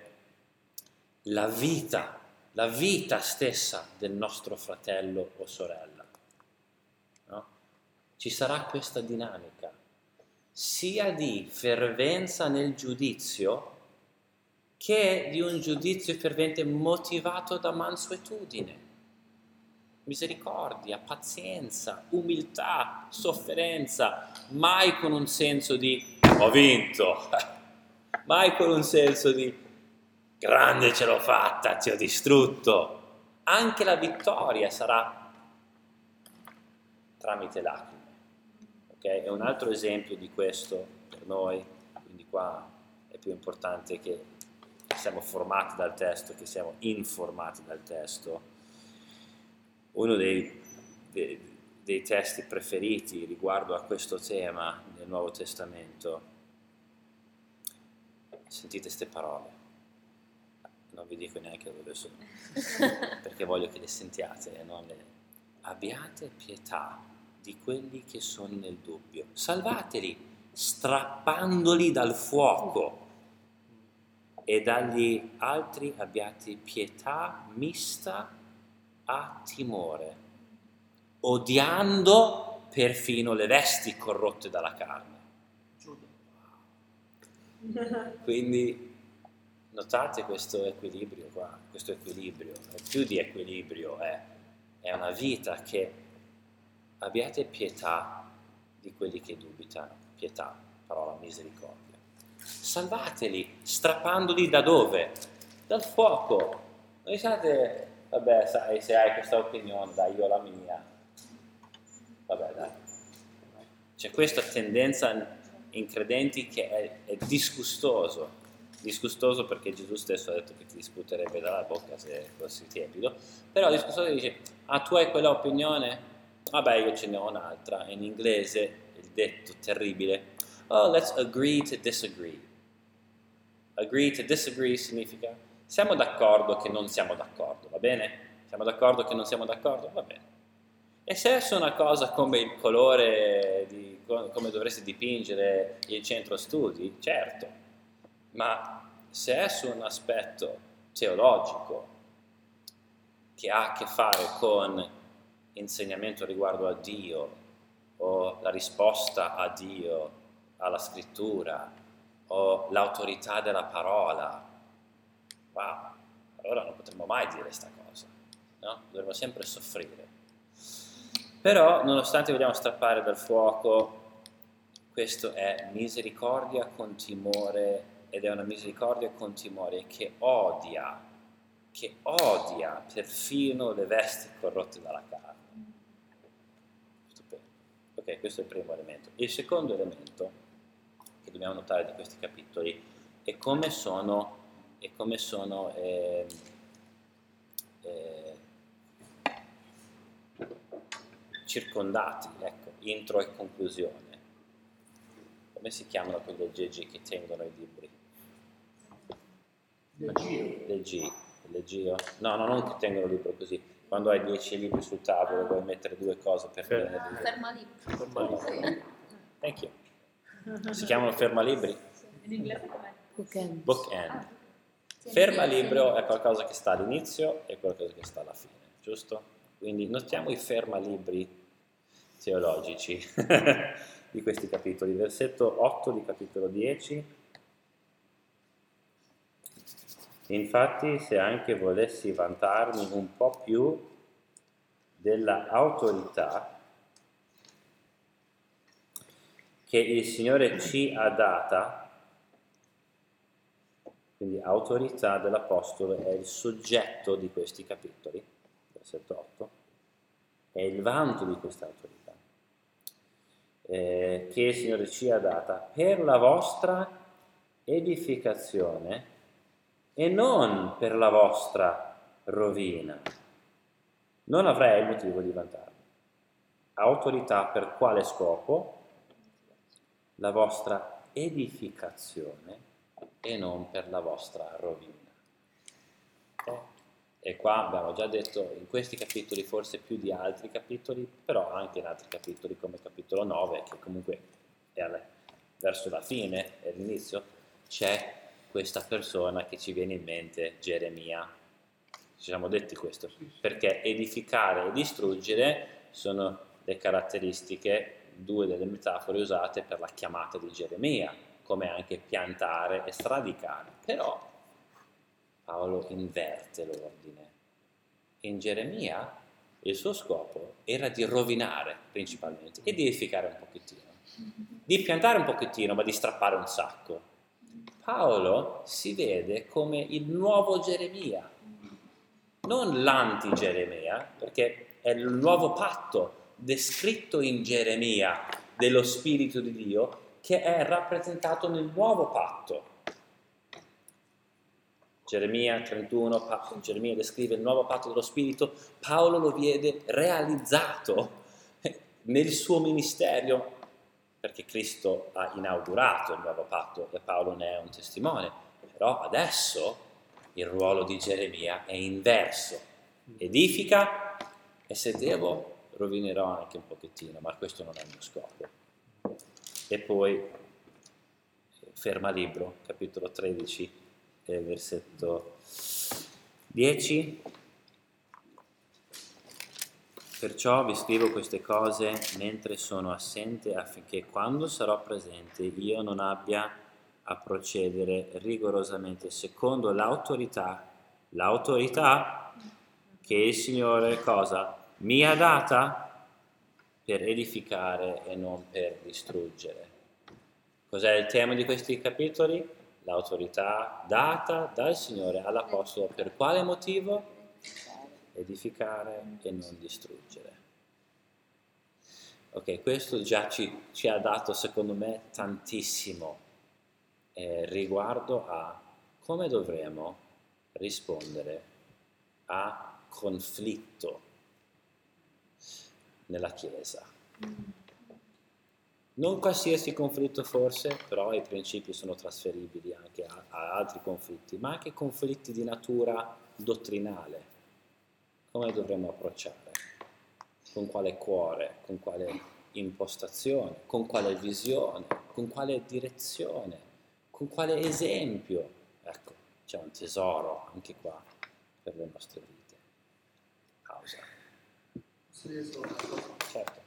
la vita, la vita stessa del nostro fratello o sorella. No? Ci sarà questa dinamica sia di fervenza nel giudizio che di un giudizio fervente motivato da mansuetudine, misericordia, pazienza, umiltà, sofferenza, mai con un senso di ho vinto, <laughs> mai con un senso di grande ce l'ho fatta, ti ho distrutto. Anche la vittoria sarà tramite lacrime. Okay? È un altro esempio di questo per noi, quindi qua è più importante che siamo formati dal testo, che siamo informati dal testo. Uno dei, dei, dei testi preferiti riguardo a questo tema nel Nuovo Testamento, sentite queste parole, non vi dico neanche dove sono, <laughs> perché voglio che le sentiate non le... Abbiate pietà di quelli che sono nel dubbio. Salvateli strappandoli dal fuoco e dagli altri abbiate pietà mista a timore, odiando perfino le vesti corrotte dalla carne. Quindi notate questo equilibrio qua, questo equilibrio, più di equilibrio è, è una vita che abbiate pietà di quelli che dubitano, pietà, parola misericordia. Salvateli, strappandoli da dove? Dal fuoco. Non diciate, vabbè, sai, se hai questa opinione, dai, io la mia. Vabbè, dai. C'è questa tendenza in credenti che è, è disgustoso, disgustoso perché Gesù stesso ha detto che ti discuterebbe dalla bocca se fossi tiepido, però disgustoso dice, ah tu hai quella opinione? Vabbè, io ce ne ho un'altra. In inglese il detto terribile, oh, let's agree to disagree. Agree to disagree significa siamo d'accordo che non siamo d'accordo, va bene? Siamo d'accordo che non siamo d'accordo? Va bene. E se è una cosa come il colore, di, come dovresti dipingere il centro studi, certo, ma se è su un aspetto teologico che ha a che fare con insegnamento riguardo a Dio o la risposta a Dio, alla scrittura o l'autorità della parola, wow, allora non potremmo mai dire questa cosa, no? Dovremmo sempre soffrire. Però, nonostante vogliamo strappare dal fuoco questo è misericordia con timore ed è una misericordia con timore che odia, che odia perfino le vesti corrotte dalla carne. Ok, questo è il primo elemento. Il secondo elemento che dobbiamo notare di questi capitoli è come sono, è come sono eh, eh, circondati, ecco, intro e conclusione. Come si chiamano quegli aggeggi che tengono i libri? Leggio. Leggi, leggio? No, no, non che tengono il libro così. Quando hai dieci libri sul tavolo vuoi mettere due cose per Fermo. tenere il libro. Ferma lì. Fermalibri. Thank you. Si chiamano fermalibri? In inglese com'è? Bookend. Bookend. Fermalibro è qualcosa che sta all'inizio e qualcosa che sta alla fine, giusto? Quindi notiamo i fermalibri teologici <laughs> di questi capitoli. Versetto 8 di capitolo 10. Infatti, se anche volessi vantarmi un po' più della autorità che il Signore ci ha data, quindi autorità dell'Apostolo è il soggetto di questi capitoli, versetto 8, è il vanto di questa autorità eh, che il Signore ci ha data per la vostra edificazione e non per la vostra rovina. Non avrei motivo di vantarmi. Autorità per quale scopo? La vostra edificazione e non per la vostra rovina. Ok? E qua abbiamo già detto in questi capitoli, forse più di altri capitoli, però anche in altri capitoli come capitolo 9, che comunque è verso la fine e l'inizio, c'è questa persona che ci viene in mente, Geremia. Ci siamo detti questo, perché edificare e distruggere sono le caratteristiche, due delle metafore usate per la chiamata di Geremia, come anche piantare e stradicare. Però Paolo inverte l'ordine. In Geremia il suo scopo era di rovinare principalmente di edificare un pochettino, di piantare un pochettino ma di strappare un sacco. Paolo si vede come il nuovo Geremia, non l'anti-Geremia, perché è il nuovo patto descritto in Geremia dello Spirito di Dio che è rappresentato nel nuovo patto. Geremia 31, pa- Geremia descrive il nuovo patto dello Spirito, Paolo lo vede realizzato nel suo ministero, perché Cristo ha inaugurato il nuovo patto e Paolo ne è un testimone, però adesso il ruolo di Geremia è inverso, edifica e se devo rovinerò anche un pochettino, ma questo non è il mio scopo. E poi ferma libro, capitolo 13, eh, versetto 10. Perciò vi scrivo queste cose mentre sono assente affinché quando sarò presente io non abbia a procedere rigorosamente secondo l'autorità, l'autorità che il Signore cosa mi ha data per edificare e non per distruggere. Cos'è il tema di questi capitoli? L'autorità data dal Signore all'Apostolo per quale motivo? Edificare e non distruggere. Ok, questo già ci, ci ha dato secondo me tantissimo eh, riguardo a come dovremo rispondere a conflitto nella Chiesa. Non qualsiasi conflitto forse, però i principi sono trasferibili anche a, a altri conflitti, ma anche conflitti di natura dottrinale. Come dovremmo approcciare? Con quale cuore? Con quale impostazione? Con quale visione? Con quale direzione? Con quale esempio? Ecco, c'è un tesoro anche qua per le nostre vite. Pausa. Sì. Certo.